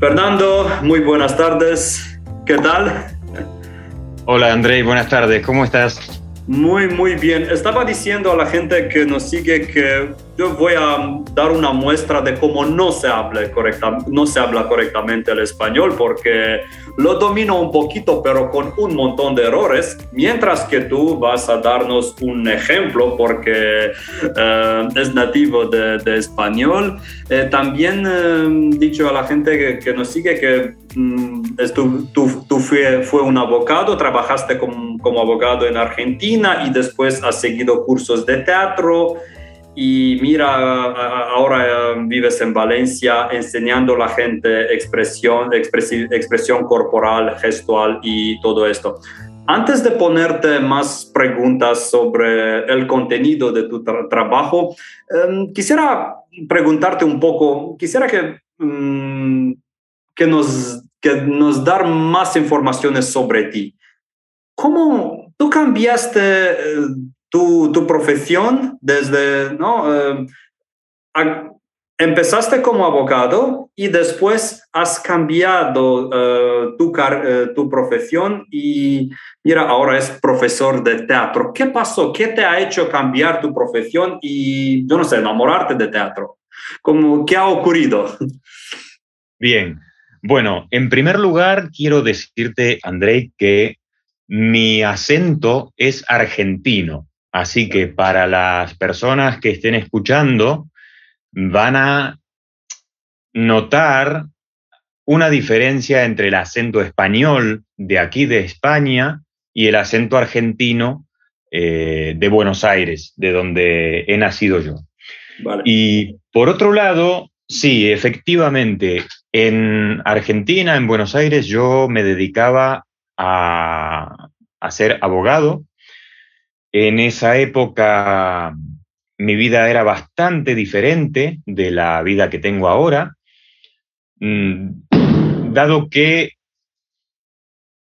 Fernando, muy buenas tardes. ¿Qué tal? Hola André, buenas tardes. ¿Cómo estás? Muy, muy bien. Estaba diciendo a la gente que nos sigue que yo voy a dar una muestra de cómo no se habla, correcta, no se habla correctamente el español porque lo domino un poquito pero con un montón de errores, mientras que tú vas a darnos un ejemplo porque eh, es nativo de, español. Eh, también eh, dicho a la gente que, nos sigue que mm, tú, tú, tú fue, fue, un abogado, trabajaste como, como abogado en Argentina y después has seguido cursos de teatro y mira, ahora vives en Valencia enseñando a la gente expresión, expresión corporal, gestual y todo esto. Antes de ponerte más preguntas sobre el contenido de tu trabajo, em, quisiera preguntarte un poco, quisiera que, mm, que, nos, que nos dar más informaciones sobre ti. ¿Cómo tú cambiaste eh, tu, tu profesión desde, ¿no? Eh, empezaste como abogado y después has cambiado eh, tu, tu profesión y mira, ahora es profesor de teatro. ¿Qué pasó? ¿Qué te ha hecho cambiar tu profesión y, yo no sé, enamorarte de teatro? ¿Cómo, ¿Qué ha ocurrido? Bien, bueno, en primer lugar quiero decirte, André, que mi acento es argentino. Así que para las personas que estén escuchando, van a notar una diferencia entre el acento español de aquí de España y el acento argentino eh, de Buenos Aires, de donde he nacido yo. Y por otro lado, sí, efectivamente, en Argentina, en Buenos Aires, yo me dedicaba a, a ser abogado. En esa época mi vida era bastante diferente de la vida que tengo ahora, mm, dado que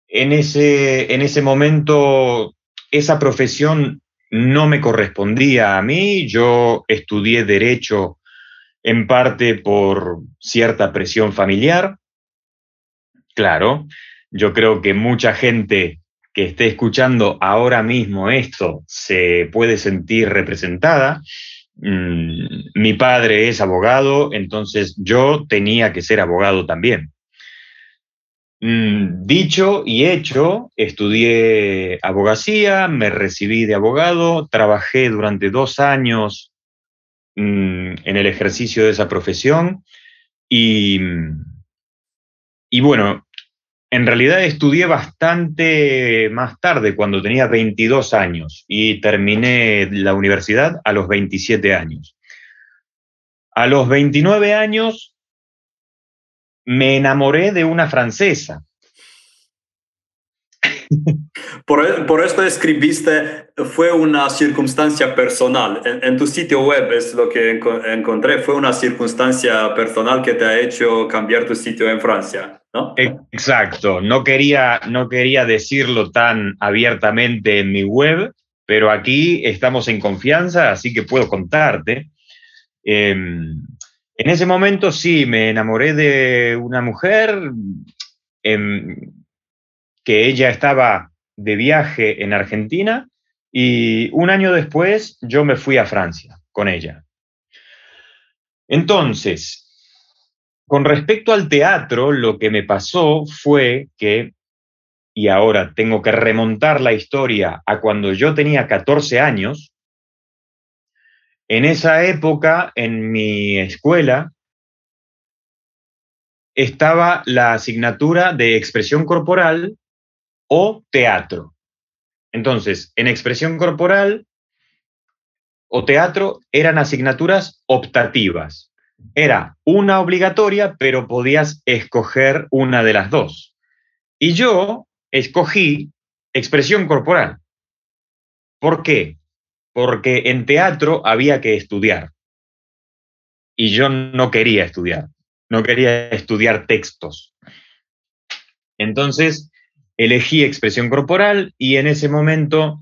en ese, en ese momento esa profesión no me correspondía a mí, yo estudié derecho en parte por cierta presión familiar. Claro, yo creo que mucha gente que esté escuchando ahora mismo esto se puede sentir representada. Mm, mi padre es abogado, entonces yo tenía que ser abogado también. Mm, dicho y hecho, estudié abogacía, me recibí de abogado, trabajé durante dos años mm, en el ejercicio de esa profesión y, y bueno, en realidad estudié bastante más tarde, cuando tenía 22 años, y terminé la universidad a los 27 años. A los 29 años me enamoré de una francesa. Por, por, esto escribiste, fue una circunstancia personal. En, tu sitio web es lo que encontré, fue una circunstancia personal que te ha hecho cambiar tu sitio en Francia, Exacto, no quería, no quería decirlo tan abiertamente en mi web, pero aquí estamos en confianza, así que puedo contarte. Em, en ese momento sí, me enamoré de una mujer. Em, que ella estaba de viaje en Argentina y un año después yo me fui a Francia con ella. Entonces, con respecto al teatro, lo que me pasó fue que, y ahora tengo que remontar la historia a cuando yo tenía 14 años, en esa época en mi escuela estaba la asignatura de expresión corporal o teatro. Entonces, en expresión corporal o teatro eran asignaturas optativas. Era una obligatoria, pero podías escoger una de las dos. Y yo escogí expresión corporal. ¿Por qué? Porque en teatro había que estudiar. Y yo no quería estudiar. No quería estudiar textos. Entonces, elegí expresión corporal y en ese momento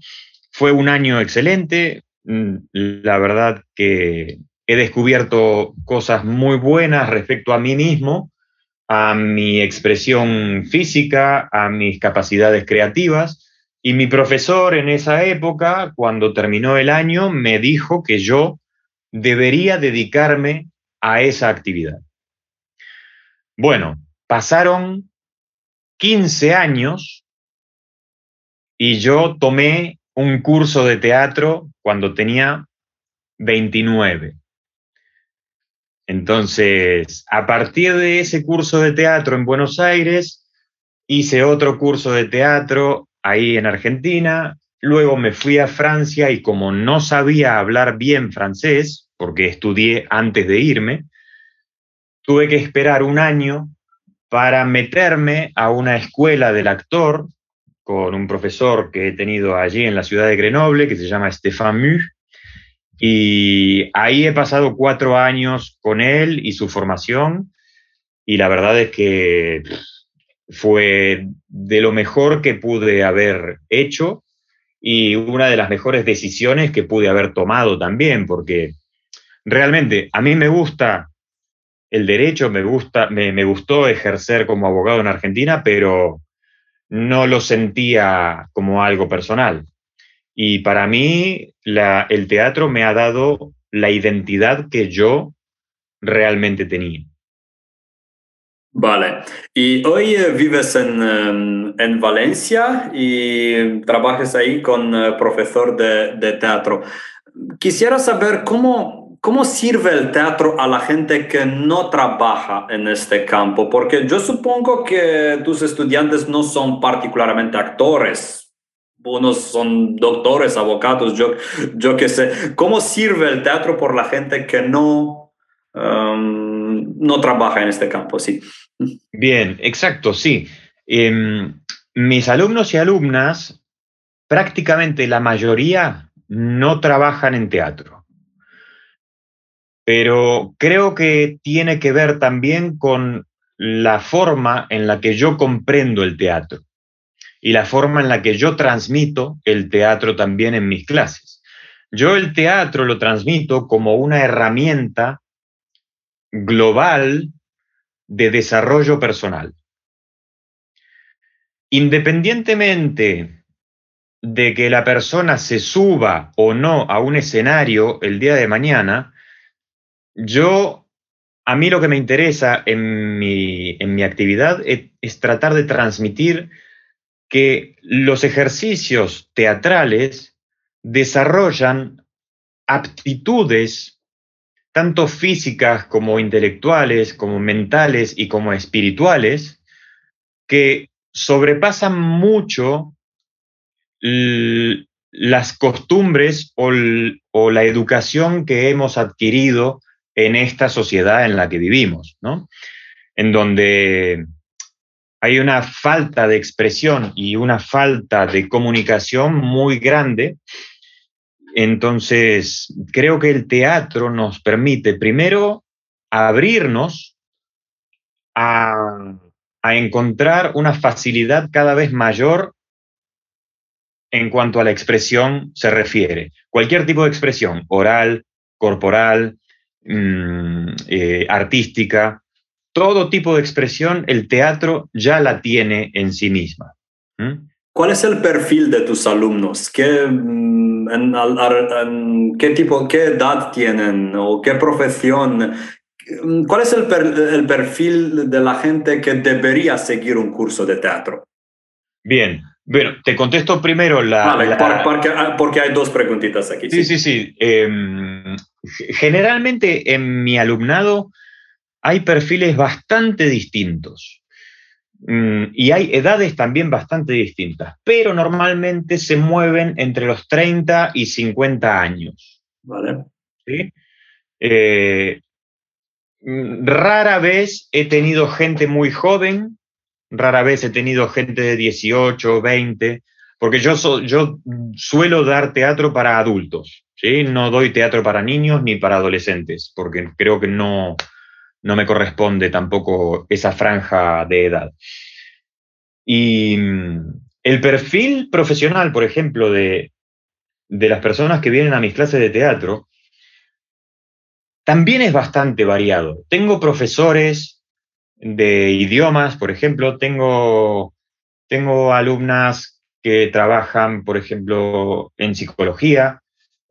fue un año excelente. Mm, la verdad que he descubierto cosas muy buenas respecto a mí mismo, a mi expresión física, a mis capacidades creativas. Y mi profesor en esa época, cuando terminó el año, me dijo que yo debería dedicarme a esa actividad. Bueno, pasaron 15 años y yo tomé un curso de teatro cuando tenía 29. Entonces, a partir de ese curso de teatro en Buenos Aires, hice otro curso de teatro ahí en Argentina, luego me fui a Francia y como no sabía hablar bien francés, porque estudié antes de irme, tuve que esperar un año para meterme a una escuela del actor con un profesor que he tenido allí en la ciudad de Grenoble, que se llama Stéphane Mu, y ahí he pasado cuatro años con él y su formación y la verdad es que fue de lo mejor que pude haber hecho y una de las mejores decisiones que pude haber tomado también, porque realmente a mí me gusta el derecho, me, gusta, me, me gustó ejercer como abogado en Argentina, pero no lo sentía como algo personal. Y para mí el teatro me ha dado la identidad que yo realmente tenía. Vale. Y hoy eh, vives en, em, en, Valencia y trabajas ahí con eh, profesor de, de, teatro. Quisiera saber cómo, cómo sirve el teatro a la gente que no trabaja en este campo, porque yo supongo que tus estudiantes no son particularmente actores, unos son doctores, abogados, yo, yo qué sé. ¿Cómo sirve el teatro por la gente que no, um, no trabaja en este campo? Sí. Bien, exacto, sí. Em, mis alumnos y alumnas, prácticamente la mayoría no trabajan en teatro. Pero creo que tiene que ver también con la forma en la que yo comprendo el teatro y la forma en la que yo transmito el teatro también en mis clases. Yo el teatro lo transmito como una herramienta global de desarrollo personal. Independientemente de que la persona se suba o no a un escenario el día de mañana, yo, a mí lo que me interesa en mi, en mi actividad es, es tratar de transmitir que los ejercicios teatrales desarrollan aptitudes tanto físicas como intelectuales, como mentales y como espirituales, que sobrepasan mucho las costumbres o, la educación que hemos adquirido en esta sociedad en la que vivimos, ¿no? En donde hay una falta de expresión y una falta de comunicación muy grande. Entonces, creo que el teatro nos permite primero abrirnos a, encontrar una facilidad cada vez mayor en cuanto a la expresión se refiere. Cualquier tipo de expresión, oral, corporal, mm, eh, artística, todo tipo de expresión, el teatro ya la tiene en sí misma. ¿Cuál es el perfil de tus alumnos? ¿Qué, mm, qué tipo, qué edad tienen o qué profesión? ¿Cuál es el, perfil de la gente que debería seguir un curso de teatro? Bien, bueno, te contesto primero la... Ah, porque, hay dos preguntitas aquí. Sí, sí, sí. Em, generalmente en mi alumnado hay perfiles bastante distintos mm, y hay edades también bastante distintas, pero normalmente se mueven entre los 30 y 50 años. Vale. Eh, mm, rara vez he tenido gente muy joven, rara vez he tenido gente de 18, 20, porque yo, yo suelo dar teatro para adultos, ¿sí? no doy teatro para niños ni para adolescentes, porque creo que no, no me corresponde tampoco esa franja de edad. Y mm, el perfil profesional, por ejemplo, de, las personas que vienen a mis clases de teatro, también es bastante variado. Tengo profesores de idiomas, por ejemplo, tengo, tengo alumnas que trabajan, por ejemplo, en psicología.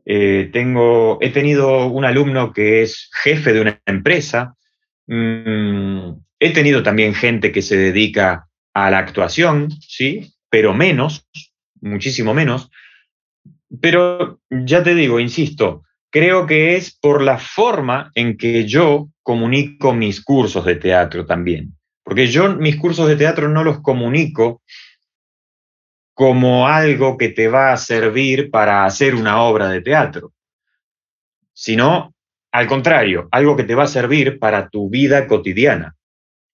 Eh, tengo, he tenido un alumno que es jefe de una empresa. Mm, he tenido también gente que se dedica a la actuación, ¿sí? Pero menos, muchísimo menos. Pero ya te digo, insisto, creo que es por la forma en que yo comunico mis cursos de teatro también. Porque yo mis cursos de teatro no los comunico como algo que te va a servir para hacer una obra de teatro, sino al contrario, algo que te va a servir para tu vida cotidiana,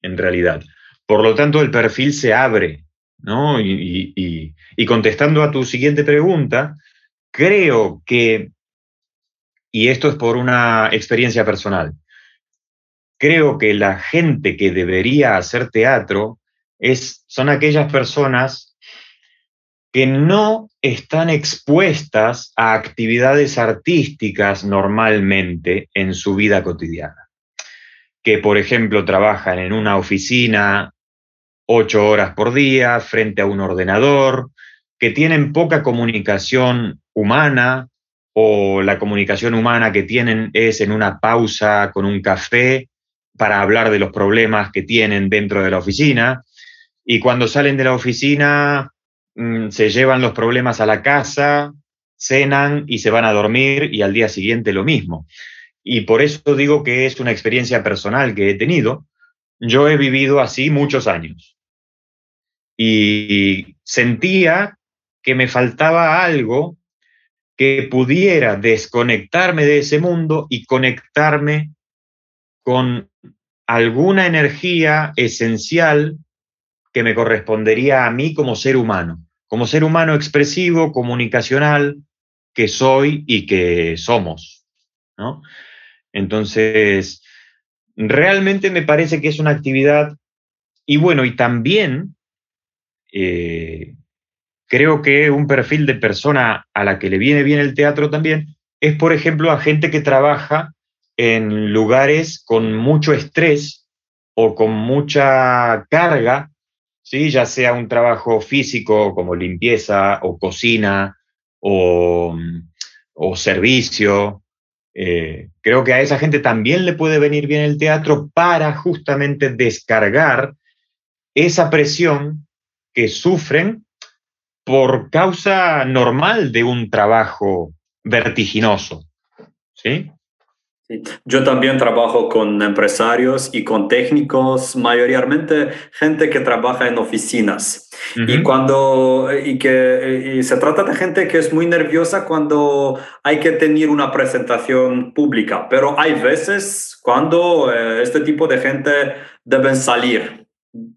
en realidad. Por lo tanto, el perfil se abre, ¿no? Y, contestando a tu siguiente pregunta, creo que, y esto es por una experiencia personal, creo que la gente que debería hacer teatro es, son aquellas personas que no están expuestas a actividades artísticas normalmente en su vida cotidiana. Que, por ejemplo, trabajan en una oficina ocho horas por día frente a un ordenador, que tienen poca comunicación humana o la comunicación humana que tienen es en una pausa con un café para hablar de los problemas que tienen dentro de la oficina. Y cuando salen de la oficina Mm, se llevan los problemas a la casa, cenan y se van a dormir y al día siguiente lo mismo. Y por eso digo que es una experiencia personal que he tenido. Yo he vivido así muchos años y sentía que me faltaba algo que pudiera desconectarme de ese mundo y conectarme con alguna energía esencial que me correspondería a mí como ser humano como ser humano expresivo, comunicacional, que soy y que somos. ¿no? Entonces, realmente me parece que es una actividad, y bueno, y también eh, creo que un perfil de persona a la que le viene bien el teatro también es, por ejemplo, a gente que trabaja en lugares con mucho estrés o con mucha carga ¿sí? ya sea un trabajo físico como limpieza o cocina o, servicio. Eh, creo que a esa gente también le puede venir bien el teatro para justamente descargar esa presión que sufren por causa normal de un trabajo vertiginoso. ¿Sí? Yo también trabajo con empresarios y con técnicos, mayoritariamente gente que trabaja en oficinas. Y cuando y que se trata de gente que es muy nerviosa cuando hay que tener una presentación pública, pero hay veces cuando eh, este tipo de gente deben salir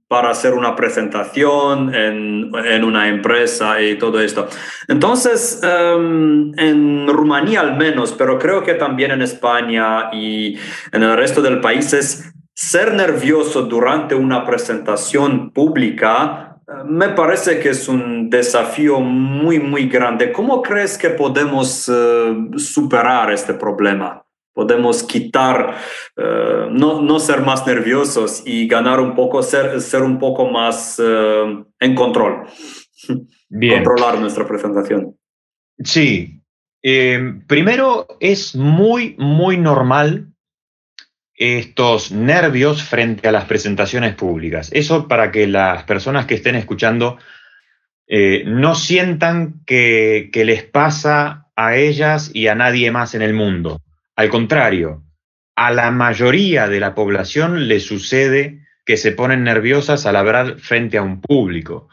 para hacer una presentación en, en, una empresa y todo esto. Entonces, em, en Rumanía al menos, pero creo que también en España y en el resto del país, es ser nervioso durante una presentación pública eh, me parece que es un desafío muy, muy grande. ¿Cómo crees que podemos eh, superar este problema? Podemos quitar, eh, no, no, ser más nerviosos y ganar un poco, ser, ser un poco más eh, en control. Controlar nuestra presentación. Sí. Eh, primero, es muy, muy normal estos nervios frente a las presentaciones públicas. Eso para que las personas que estén escuchando no sientan que, que les pasa a ellas y a nadie más en el mundo. Al contrario, a la mayoría de la población le sucede que se ponen nerviosas al hablar frente a un público,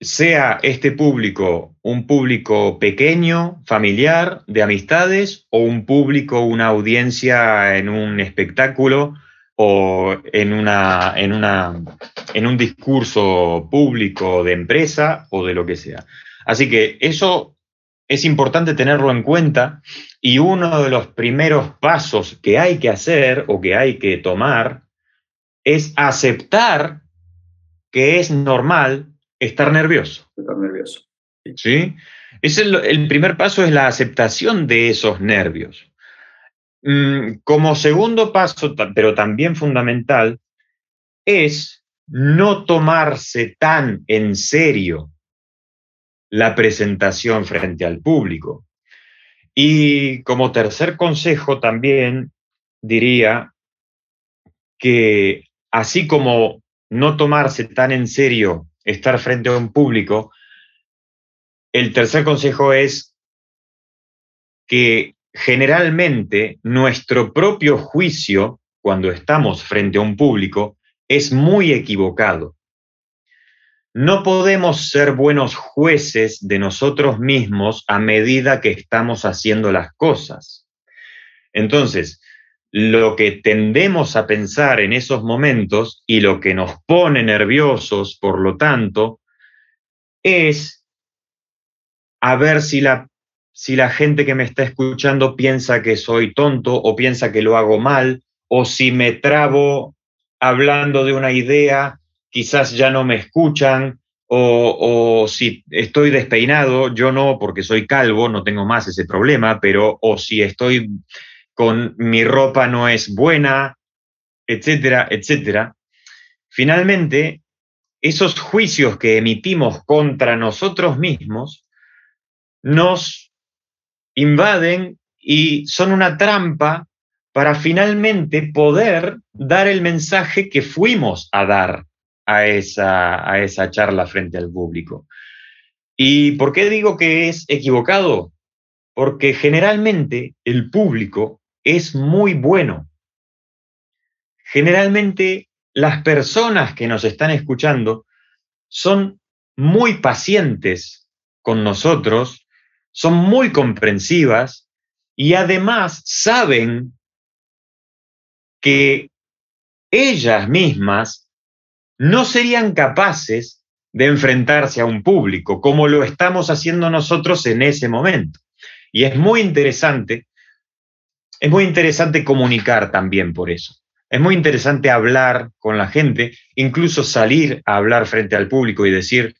sea este público un público pequeño, familiar, de amistades, o un público, una audiencia en un espectáculo o en, una, en, una, en un discurso público de empresa o de lo que sea. Así que eso es importante tenerlo en cuenta y uno de los primeros pasos que hay que hacer o que hay que tomar es aceptar que es normal estar nervioso. Estar nervioso. ¿Sí? Es el, primer paso es la aceptación de esos nervios. Mm, como segundo paso, pero también fundamental, es no tomarse tan en serio la presentación frente al público. Y como tercer consejo también diría que así como no tomarse tan en serio estar frente a un público, el tercer consejo es que generalmente nuestro propio juicio, cuando estamos frente a un público, es muy equivocado. No podemos ser buenos jueces de nosotros mismos a medida que estamos haciendo las cosas. Entonces, lo que tendemos a pensar en esos momentos y lo que nos pone nerviosos, por lo tanto, es a ver si la, si la gente que me está escuchando piensa que soy tonto o piensa que lo hago mal, o si me trabo hablando de una idea, quizás ya no me escuchan, o, o, si estoy despeinado, yo no, porque soy calvo, no tengo más ese problema, pero o si estoy con mi ropa no es buena, etcétera, etcétera. Finalmente, esos juicios que emitimos contra nosotros mismos nos invaden y son una trampa para finalmente poder dar el mensaje que fuimos a dar a esa, a esa charla frente al público. ¿Y por qué digo que es equivocado? Porque generalmente el público es muy bueno. Generalmente las personas que nos están escuchando son muy pacientes con nosotros, son muy comprensivas y además saben que ellas mismas no serían capaces de enfrentarse a un público como lo estamos haciendo nosotros en ese momento. Y es muy interesante es muy interesante comunicar también por eso. Es muy interesante hablar con la gente, incluso salir a hablar frente al público y decir,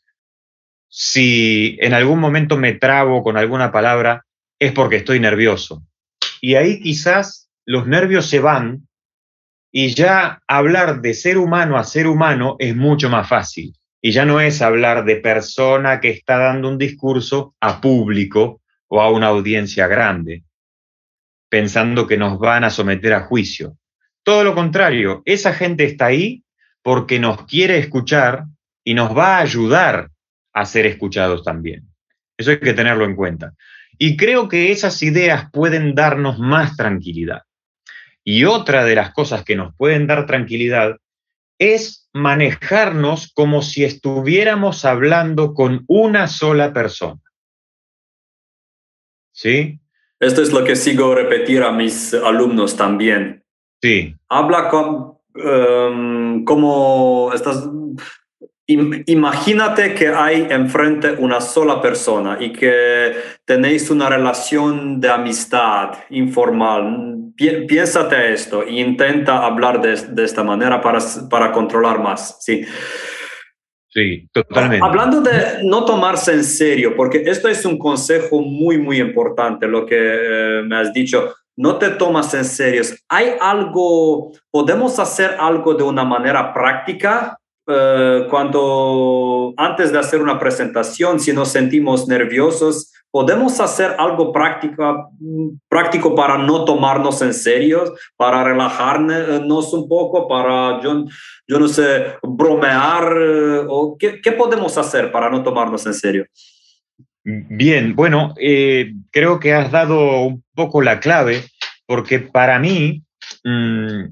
si en algún momento me trabo con alguna palabra, es porque estoy nervioso. Y ahí quizás los nervios se van y ya hablar de ser humano a ser humano es mucho más fácil. Y ya no es hablar de persona que está dando un discurso a público o a una audiencia grande pensando que nos van a someter a juicio. Todo lo contrario, esa gente está ahí porque nos quiere escuchar y nos va a ayudar a ser escuchados también. Eso hay que tenerlo en cuenta. Y creo que esas ideas pueden darnos más tranquilidad. Y otra de las cosas que nos pueden dar tranquilidad es manejarnos como si estuviéramos hablando con una sola persona. ¿Sí? Esto es lo que sigo repetir a mis alumnos también. Sí. Habla con, um, como estás... Imagínate que hay enfrente una sola persona y que tenéis una relación de amistad informal. Piénsate esto e intenta hablar de, de esta manera para, para controlar más. Sí. Sí, totalmente. Hablando de no tomarse en serio, porque esto es un consejo muy, muy importante, lo que eh, me has dicho, no te tomas en serio. ¿Hay algo, podemos hacer algo de una manera práctica eh, cuando antes de hacer una presentación, si nos sentimos nerviosos, podemos hacer algo práctico, práctico para no tomarnos en serio, para relajarnos un poco, para, yo, yo no sé, bromear, o qué, qué, podemos hacer para no tomarnos en serio. Bien, bueno, eh, creo que has dado un poco la clave, porque para mí mmm,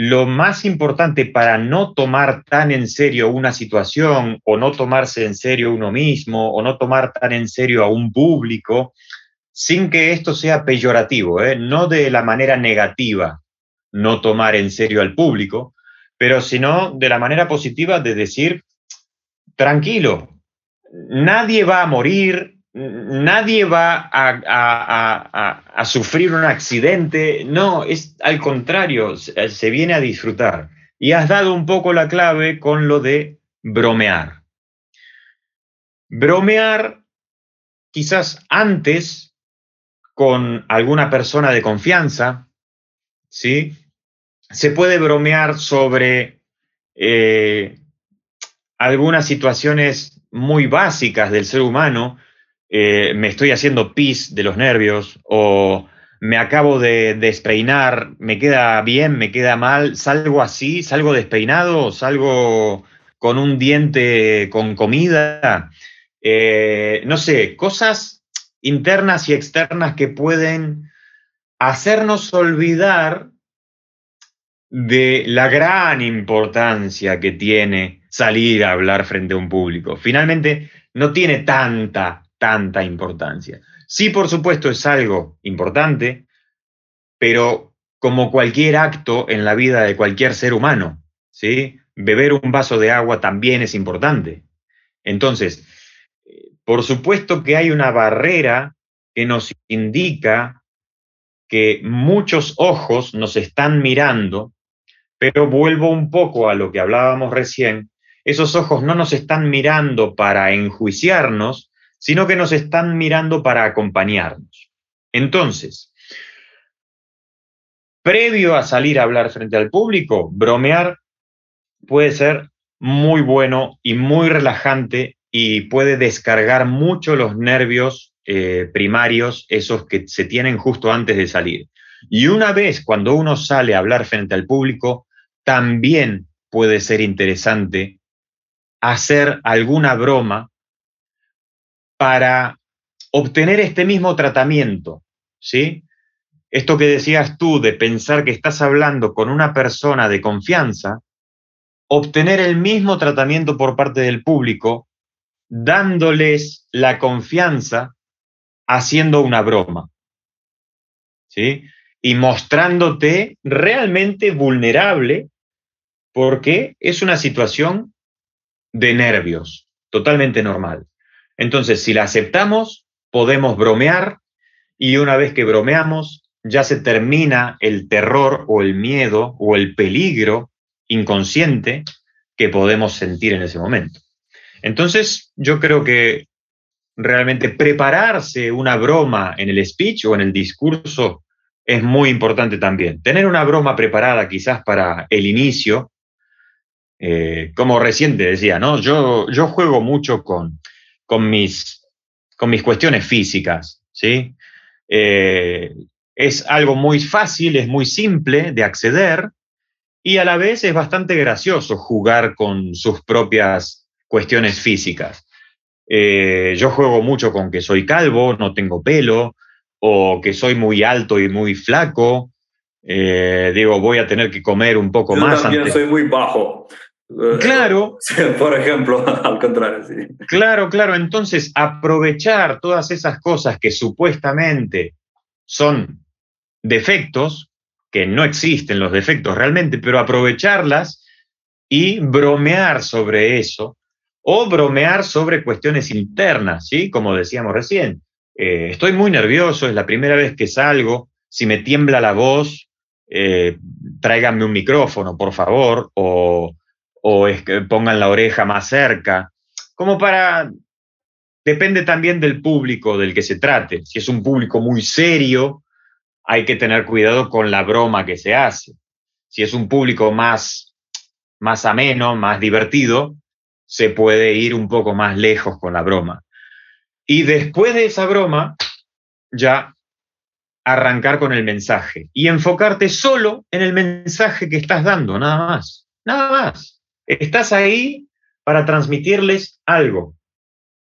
lo más importante para no tomar tan en serio una situación o no tomarse en serio uno mismo o no tomar tan en serio a un público, sin que esto sea peyorativo, ¿eh? no de la manera negativa, no tomar en serio al público, pero sino de la manera positiva de decir, tranquilo, nadie va a morir, nadie va a, sufrir un accidente, no, es al contrario, se viene a disfrutar. Y has dado un poco la clave con lo de bromear. Bromear quizás antes con alguna persona de confianza, ¿sí? Se puede bromear sobre eh, algunas situaciones muy básicas del ser humano, eh, me estoy haciendo pis de los nervios o me acabo de despeinar, me queda bien, me queda mal, salgo así, salgo despeinado, salgo con un diente con comida, eh, no sé, cosas internas y externas que pueden hacernos olvidar de la gran importancia que tiene salir a hablar frente a un público. Finalmente, no tiene tanta, tanta importancia. Sí, por supuesto, es algo importante, pero como cualquier acto en la vida de cualquier ser humano, ¿sí? Beber un vaso de agua también es importante. Entonces, por supuesto que hay una barrera que nos indica que muchos ojos nos están mirando, pero vuelvo un poco a lo que hablábamos recién, esos ojos no nos están mirando para enjuiciarnos, sino que nos están mirando para acompañarnos. Entonces, previo a salir a hablar frente al público, bromear puede ser muy bueno y muy relajante y puede descargar mucho los nervios eh, primarios, esos que se tienen justo antes de salir. Y una vez cuando uno sale a hablar frente al público, también puede ser interesante hacer alguna broma para obtener este mismo tratamiento, ¿sí? Esto que decías tú de pensar que estás hablando con una persona de confianza, obtener el mismo tratamiento por parte del público, dándoles la confianza haciendo una broma, ¿sí? Y mostrándote realmente vulnerable porque es una situación de nervios, totalmente normal. Entonces, si la aceptamos, podemos bromear y una vez que bromeamos, ya se termina el terror o el miedo o el peligro inconsciente que podemos sentir en ese momento. Entonces, yo creo que realmente prepararse una broma en el speech o en el discurso es muy importante también. Tener una broma preparada quizás para el inicio, eh, como recién decía, ¿no? Yo, yo juego mucho con, con mis, con mis cuestiones físicas, ¿sí? Eh, es algo muy fácil, es muy simple de acceder y a la vez es bastante gracioso jugar con sus propias cuestiones físicas. Eh, yo juego mucho con que soy calvo, no tengo pelo, o que soy muy alto y muy flaco. Eh, digo, voy a tener que comer un poco yo más. También soy muy bajo. Claro. Por ejemplo, al contrario, sí. Claro, claro. Entonces, aprovechar todas esas cosas que supuestamente son defectos, que no existen los defectos realmente, pero aprovecharlas y bromear sobre eso, o bromear sobre cuestiones internas, ¿sí? Como decíamos recién. Eh, estoy muy nervioso, es la primera vez que salgo, si me tiembla la voz, eh, tráiganme un micrófono, por favor, o o es que pongan la oreja más cerca, como para... Depende también del público del que se trate. Si es un público muy serio, hay que tener cuidado con la broma que se hace. Si es un público más, más ameno, más divertido, se puede ir un poco más lejos con la broma. Y después de esa broma, ya arrancar con el mensaje y enfocarte solo en el mensaje que estás dando, nada más, nada más. Estás ahí para transmitirles algo.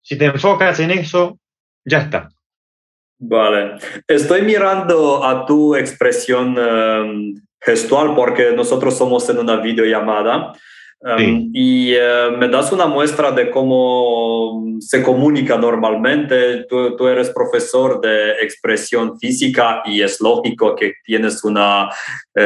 Si te enfocas en eso, ya está. Vale. Estoy mirando a tu expresión em, gestual porque nosotros somos en una videollamada. Um, y uh, me das una muestra de cómo se comunica normalmente. Tú, tú, eres profesor de expresión física y es lógico que tienes una uh,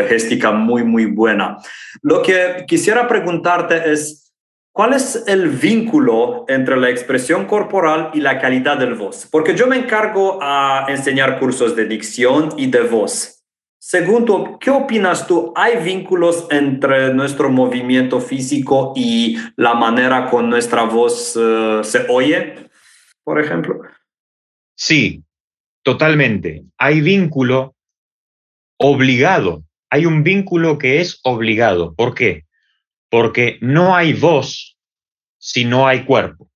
géstica muy, muy buena. Lo que quisiera preguntarte es, ¿cuál es el vínculo entre la expresión corporal y la calidad del voz? Porque yo me encargo a enseñar cursos de dicción y de voz. Según tú, ¿qué opinas tú? ¿Hay vínculos entre nuestro movimiento físico y la manera con nuestra voz uh, se oye, por ejemplo? Sí, totalmente. Hay vínculo obligado. Hay un vínculo que es obligado. ¿Por qué? porque no hay voz si no hay cuerpo.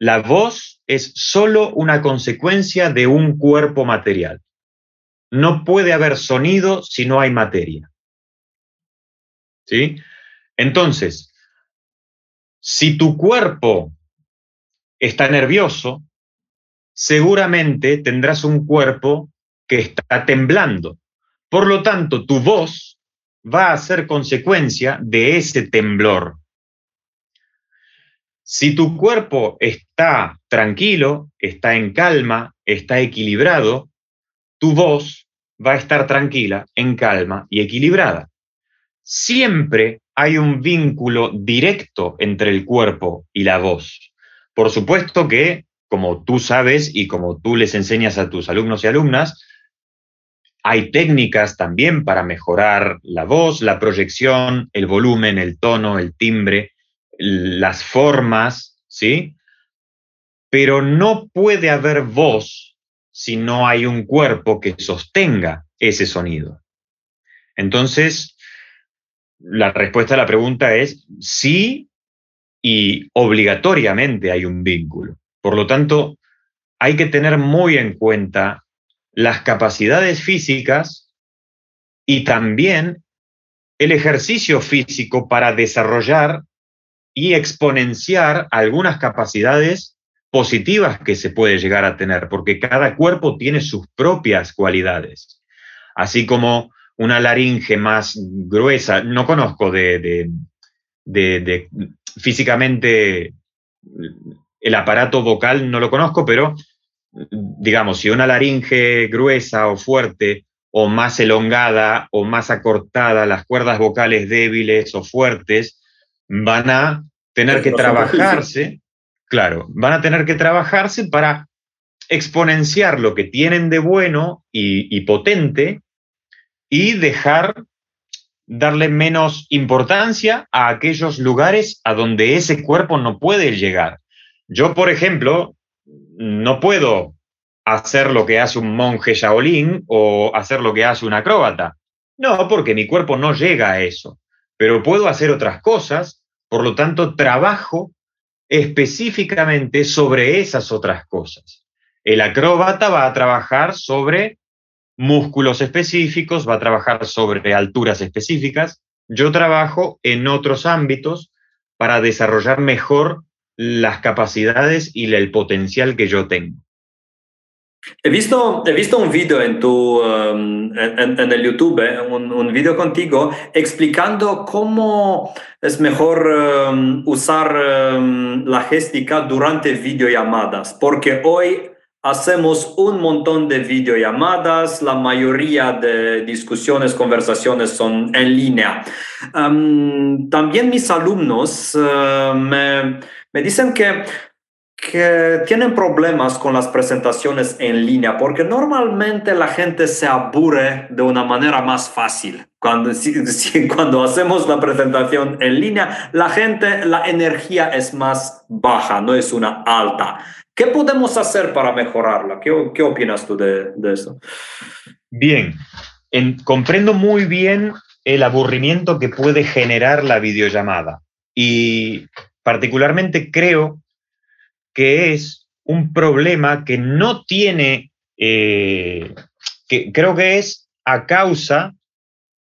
La voz es solo una consecuencia de un cuerpo material. No puede haber sonido si no hay materia. ¿Sí? Entonces, si tu cuerpo está nervioso, seguramente tendrás un cuerpo que está temblando. Por lo tanto, tu voz va a ser consecuencia de ese temblor. Si tu cuerpo está tranquilo, está en calma, está equilibrado, tu voz va a estar tranquila, en calma y equilibrada. Siempre hay un vínculo directo entre el cuerpo y la voz. Por supuesto que, como tú sabes y como tú les enseñas a tus alumnos y alumnas, hay técnicas también para mejorar la voz, la proyección, el volumen, el tono, el timbre, las formas, ¿sí? Pero no puede haber voz si no hay un cuerpo que sostenga ese sonido. Entonces, la respuesta a la pregunta es sí y obligatoriamente hay un vínculo. Por lo tanto, hay que tener muy en cuenta las capacidades físicas y también el ejercicio físico para desarrollar y exponenciar algunas capacidades positivas que se puede llegar a tener, porque cada cuerpo tiene sus propias cualidades. Así como una laringe más gruesa, no conozco de, de físicamente el aparato vocal no lo conozco, pero digamos, si una laringe gruesa o fuerte o más elongada o más acortada, las cuerdas vocales débiles o fuertes, van a tener que trabajarse, claro, van a tener que trabajarse para exponenciar lo que tienen de bueno y, potente y dejar darle menos importancia a aquellos lugares a donde ese cuerpo no puede llegar. Yo, por ejemplo, no puedo hacer lo que hace un monje Shaolin o hacer lo que hace un acróbata. No, porque mi cuerpo no llega a eso. Pero puedo hacer otras cosas, por lo tanto, trabajo específicamente sobre esas otras cosas. El acróbata va a trabajar sobre músculos específicos, va a trabajar sobre alturas específicas. Yo trabajo en otros ámbitos para desarrollar mejor las capacidades y el potencial que yo tengo. He visto, he visto un video en, tu, um, en, el YouTube, eh, un, un, video contigo, explicando cómo es mejor um, usar um, la géstica durante videollamadas, porque hoy Hacemos un montón de videollamadas, la mayoría de discusiones, conversaciones son en línea. también mis alumnos eh, me, me, dicen que, que tienen problemas con las presentaciones en línea porque normalmente la gente se aburre de una manera más fácil. Cuando, cuando hacemos la presentación en línea, la gente, la energía es más baja, no es una alta. ¿Qué podemos hacer para mejorarla? ¿Qué, qué opinas tú de, eso? Bien, comprendo muy bien el aburrimiento que puede generar la videollamada y particularmente creo que es un problema que no tiene, eh, que creo que es a causa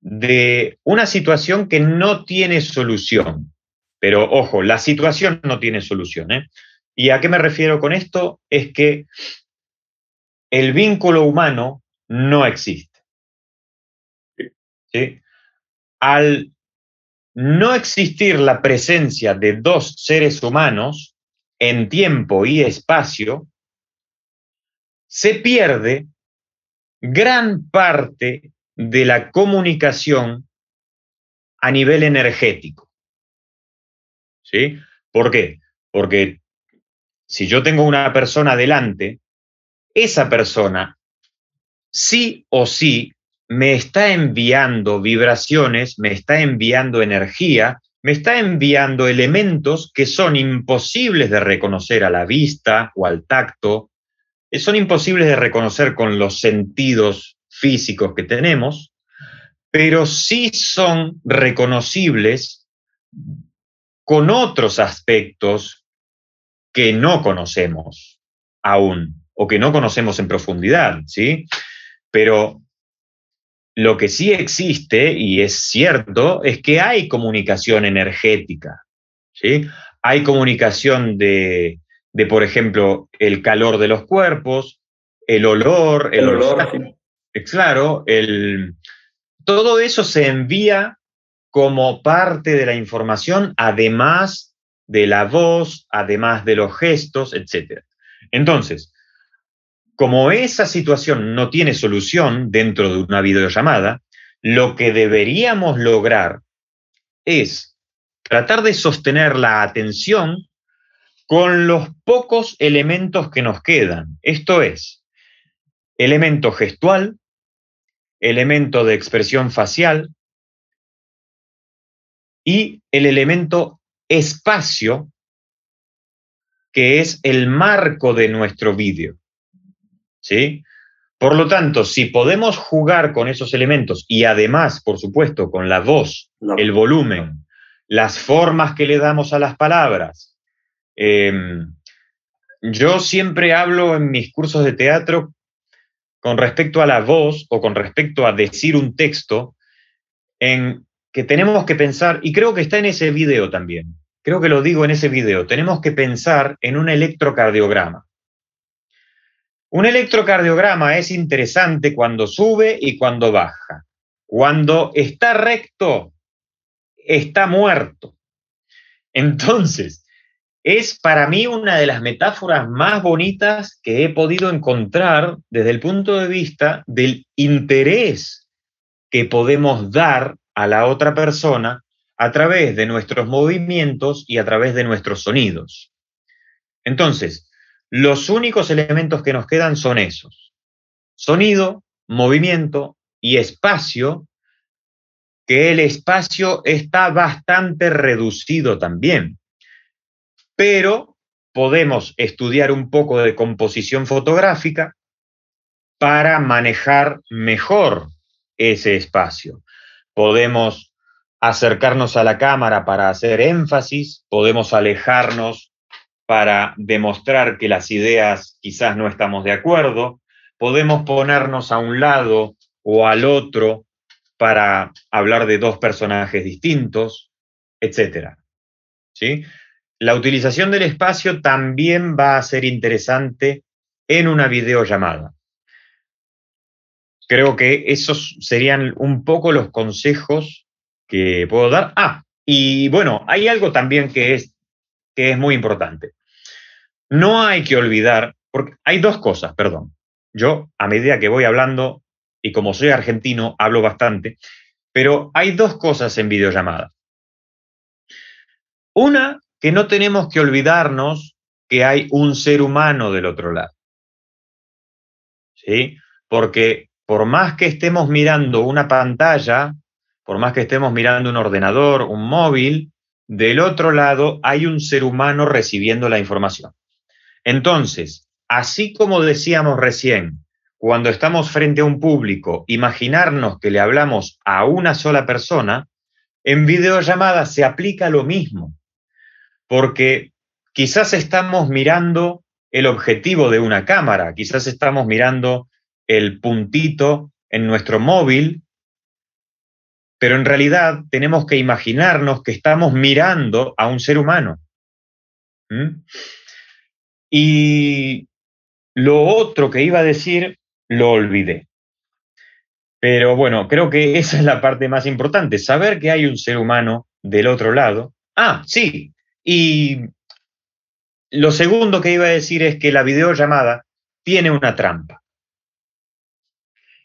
de una situación que no tiene solución. Pero ojo, la situación no tiene solución. ¿eh? ¿Y a qué me refiero con esto? Es que el vínculo humano no existe. Al no existir la presencia de dos seres humanos en tiempo y espacio, se pierde gran parte de la comunicación a nivel energético. ¿Sí? ¿Por qué? Porque si yo tengo una persona delante, esa persona sí o sí me está enviando vibraciones, me está enviando energía, me está enviando elementos que son imposibles de reconocer a la vista o al tacto, son imposibles de reconocer con los sentidos físicos que tenemos, pero sí son reconocibles con otros aspectos que no conocemos aún o que no conocemos en profundidad, ¿sí? Pero lo que sí existe, y es cierto, es que hay comunicación energética, ¿sí? Hay comunicación de, por ejemplo, el calor de los cuerpos, el olor, el, olor. Claro, el, todo eso se envía como parte de la información, además de la voz, además de los gestos, etc. Entonces, como esa situación no tiene solución dentro de una videollamada, lo que deberíamos lograr es tratar de sostener la atención con los pocos elementos que nos quedan. Esto es, elemento gestual, elemento de expresión facial y el elemento espacio, que es el marco de nuestro vídeo. ¿Sí? Por lo tanto, si podemos jugar con esos elementos y además, por supuesto, con la voz, el volumen, las formas que le damos a las palabras, em, yo siempre hablo en mis cursos de teatro con respecto a la voz o con respecto a decir un texto, en que tenemos que pensar, y creo que está en ese video también, creo que lo digo en ese video, tenemos que pensar en un electrocardiograma. Un electrocardiograma es interesante cuando sube y cuando baja. Cuando está recto, está muerto. Entonces, es para mí una de las metáforas más bonitas que he podido encontrar desde el punto de vista del interés que podemos dar a la otra persona a través de nuestros movimientos y a través de nuestros sonidos. Entonces, los únicos elementos que nos quedan son esos. Sonido, movimiento y espacio, que el espacio está bastante reducido también. Pero podemos estudiar un poco de composición fotográfica para manejar mejor ese espacio. Podemos acercarnos a la cámara para hacer énfasis, podemos alejarnos para demostrar que las ideas quizás no estamos de acuerdo, podemos ponernos a un lado o al otro para hablar de dos personajes distintos, etc. ¿Sí? La utilización del espacio también va a ser interesante en una videollamada. Creo que esos serían un poco los consejos que puedo dar. Ah, y bueno, hay algo también que es que es muy importante. No hay que olvidar, porque hay dos cosas, perdón. Yo, a medida que voy hablando, y como soy argentino, hablo bastante, pero hay dos cosas en videollamada. Una, que no tenemos que olvidarnos que hay un ser humano del otro lado. ¿Sí? Porque por más que estemos mirando una pantalla, por más que estemos mirando un ordenador, un móvil, del otro lado hay un ser humano recibiendo la información. Entonces, así como decíamos recién, cuando estamos frente a un público, imaginarnos que le hablamos a una sola persona, en videollamada se aplica lo mismo, porque quizás estamos mirando el objetivo de una cámara, quizás estamos mirando el puntito en nuestro móvil pero en realidad tenemos que imaginarnos que estamos mirando a un ser humano. ¿Mm? Y lo otro que iba a decir, lo olvidé. Pero bueno, creo que esa es la parte más importante, saber que hay un ser humano del otro lado. Ah, sí. Y lo segundo que iba a decir es que la videollamada tiene una trampa.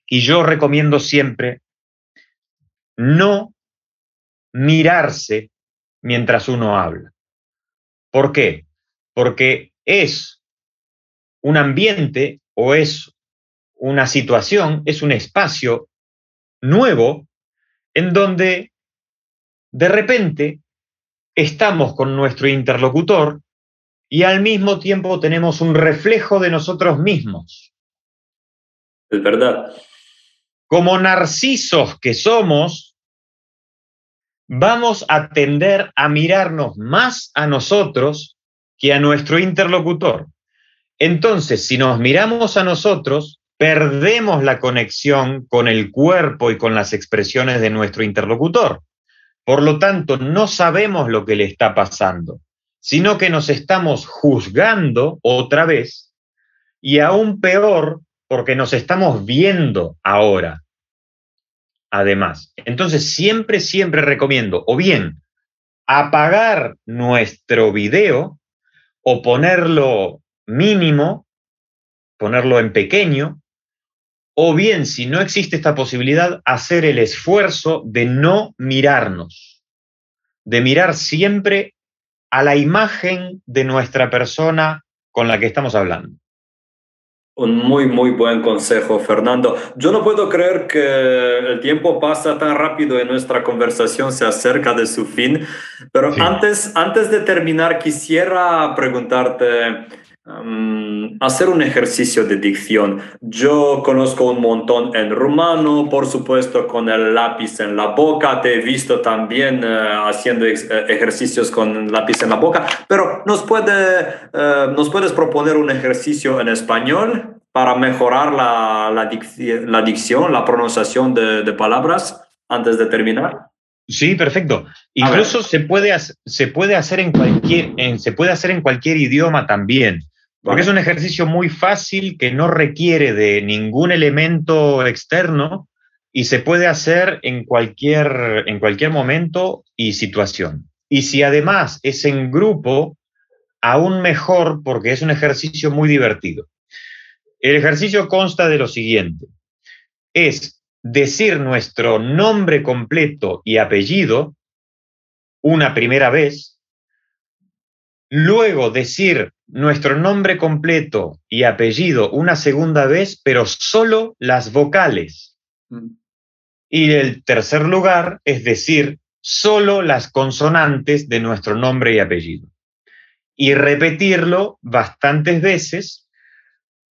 Y yo recomiendo siempre no mirarse mientras uno habla. ¿Por qué? Porque es un ambiente o es una situación, es un espacio nuevo en donde de repente estamos con nuestro interlocutor y al mismo tiempo tenemos un reflejo de nosotros mismos. Es verdad. como narcisos que somos, vamos a tender a mirarnos más a nosotros que a nuestro interlocutor. Entonces, si nos miramos a nosotros, perdemos la conexión con el cuerpo y con las expresiones de nuestro interlocutor. Por lo tanto, no sabemos lo que le está pasando, sino que nos estamos juzgando otra vez y aún peor porque nos estamos viendo ahora. Además, entonces siempre, siempre recomiendo o bien apagar nuestro video o ponerlo mínimo, ponerlo en pequeño, o bien, si no existe esta posibilidad, hacer el esfuerzo de no mirarnos, de mirar siempre a la imagen de nuestra persona con la que estamos hablando. Un muy, muy buen consejo, Fernando. Yo no puedo creer que el tiempo pasa tan rápido y nuestra conversación se acerca de su fin, pero antes, antes de terminar quisiera preguntarte, hacer un ejercicio de dicción. Yo conozco un montón en rumano, por supuesto con el lápiz en la boca, te he visto también eh, haciendo eh, ejercicios con lápiz en la boca, pero ¿nos, puede, eh, ¿nos puedes proponer un ejercicio en español para mejorar la, la, la dicción, la pronunciación de, de, palabras antes de terminar? Sí, perfecto. Incluso se puede, se puede hacer en cualquier, se puede hacer en cualquier idioma también. Porque es un ejercicio muy fácil que no requiere de ningún elemento externo y se puede hacer en cualquier, en cualquier momento y situación. Y si además es en grupo, aún mejor porque es un ejercicio muy divertido. El ejercicio consta de lo siguiente. Es decir nuestro nombre completo y apellido una primera vez, luego decir nuestro nombre completo y apellido una segunda vez, pero solo las vocales. Mm. Y el tercer lugar es decir, solo las consonantes de nuestro nombre y apellido. Y repetirlo bastantes veces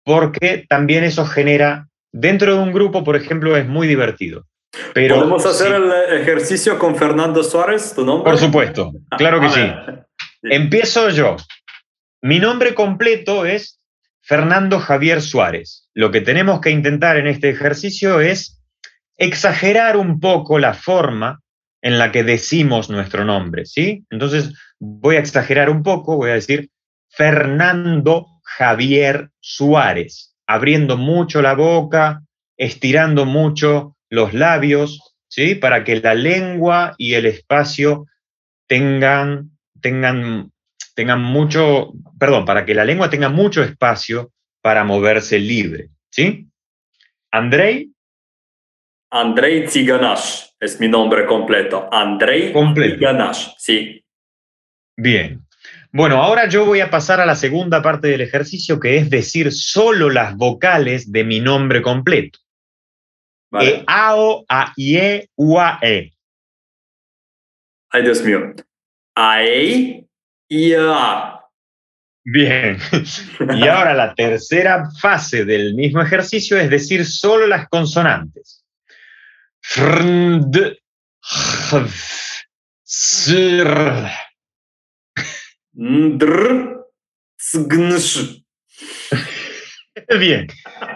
porque también eso genera, dentro de un grupo, por ejemplo, es muy divertido. Pero, ¿Podemos hacer el ejercicio con Fernando Suárez, tu nombre? Por supuesto, claro que sí. Empiezo yo. Mi nombre completo es Fernando Javier Suárez. Lo que tenemos que intentar en este ejercicio es exagerar un poco la forma en la que decimos nuestro nombre, ¿sí? Entonces voy a exagerar un poco, voy a decir Fernando Javier Suárez, abriendo mucho la boca, estirando mucho los labios, ¿sí? Para que la lengua y el espacio tengan, tengan tengan mucho, perdón, para que la lengua tenga mucho espacio para moverse libre. ¿Sí? Andrei. Andrei Ziganash es mi nombre completo. Andrei Ziganash, sí. Bien. Bueno, ahora yo voy a pasar a la segunda parte del ejercicio, que es decir solo las vocales de mi nombre completo. Vale. E, a, o, a, i, e, u, a, e. Ay, Dios mío. A, e, Bien. Y ahora la tercera fase del mismo ejercicio es decir solo las consonantes. Bien.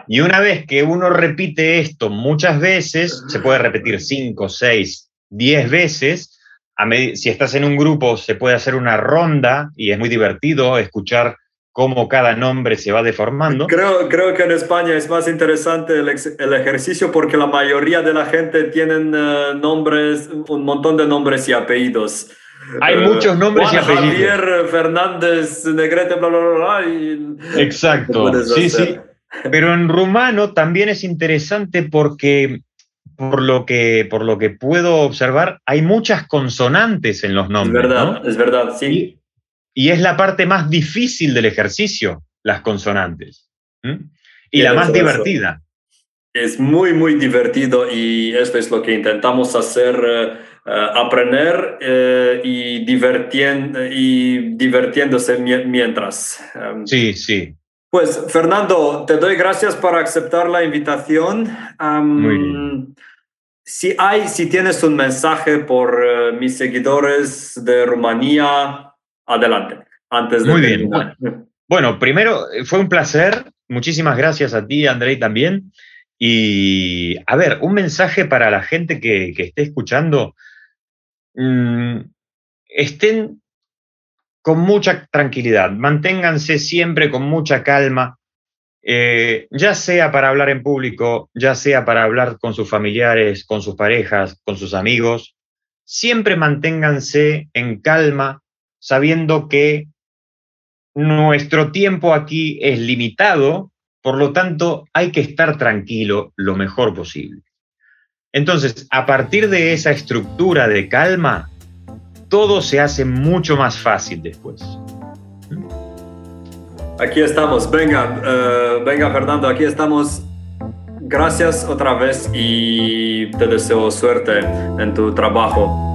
Y una vez que uno repite esto muchas veces, se puede repetir cinco, seis, diez veces, si estás en un grupo se puede hacer una ronda y es muy divertido escuchar cómo cada nombre se va deformando. Creo, creo que en España es más interesante el, ejercicio porque la mayoría de la gente tienen eh, nombres, un montón de nombres y apellidos. Hay eh, muchos nombres y apellidos. Javier Fernández Negrete, bla, bla, bla, bla. Exacto, sí, sí. Pero en rumano también es interesante porque por lo que, por lo que puedo observar, hay muchas consonantes en los nombres. Es verdad, es verdad, sí. Y, es la parte más difícil del ejercicio, las consonantes. Y la más divertida. Es muy, muy divertido y esto es lo que intentamos hacer, eh, aprender eh, y, y divirtiéndose mientras. sí, sí. Pues Fernando, te doy gracias por aceptar la invitación. Si hay, si tienes un mensaje por eh, mis seguidores de Rumanía, adelante. Antes de Muy bien. Bueno, primero eh, fue un placer. Muchísimas gracias a ti, Andrei, también. Y a ver, un mensaje para la gente que, esté escuchando. Mm, estén con mucha tranquilidad, manténganse siempre con mucha calma, eh, ya sea para hablar en público, ya sea para hablar con sus familiares, con sus parejas, con sus amigos, siempre manténganse en calma, sabiendo que nuestro tiempo aquí es limitado, por lo tanto hay que estar tranquilo lo mejor posible. Entonces, a partir de esa estructura de calma, todo se hace mucho más fácil después. Aquí estamos, venga, eh, venga Fernando, aquí estamos. Gracias otra vez y te deseo suerte en tu trabajo.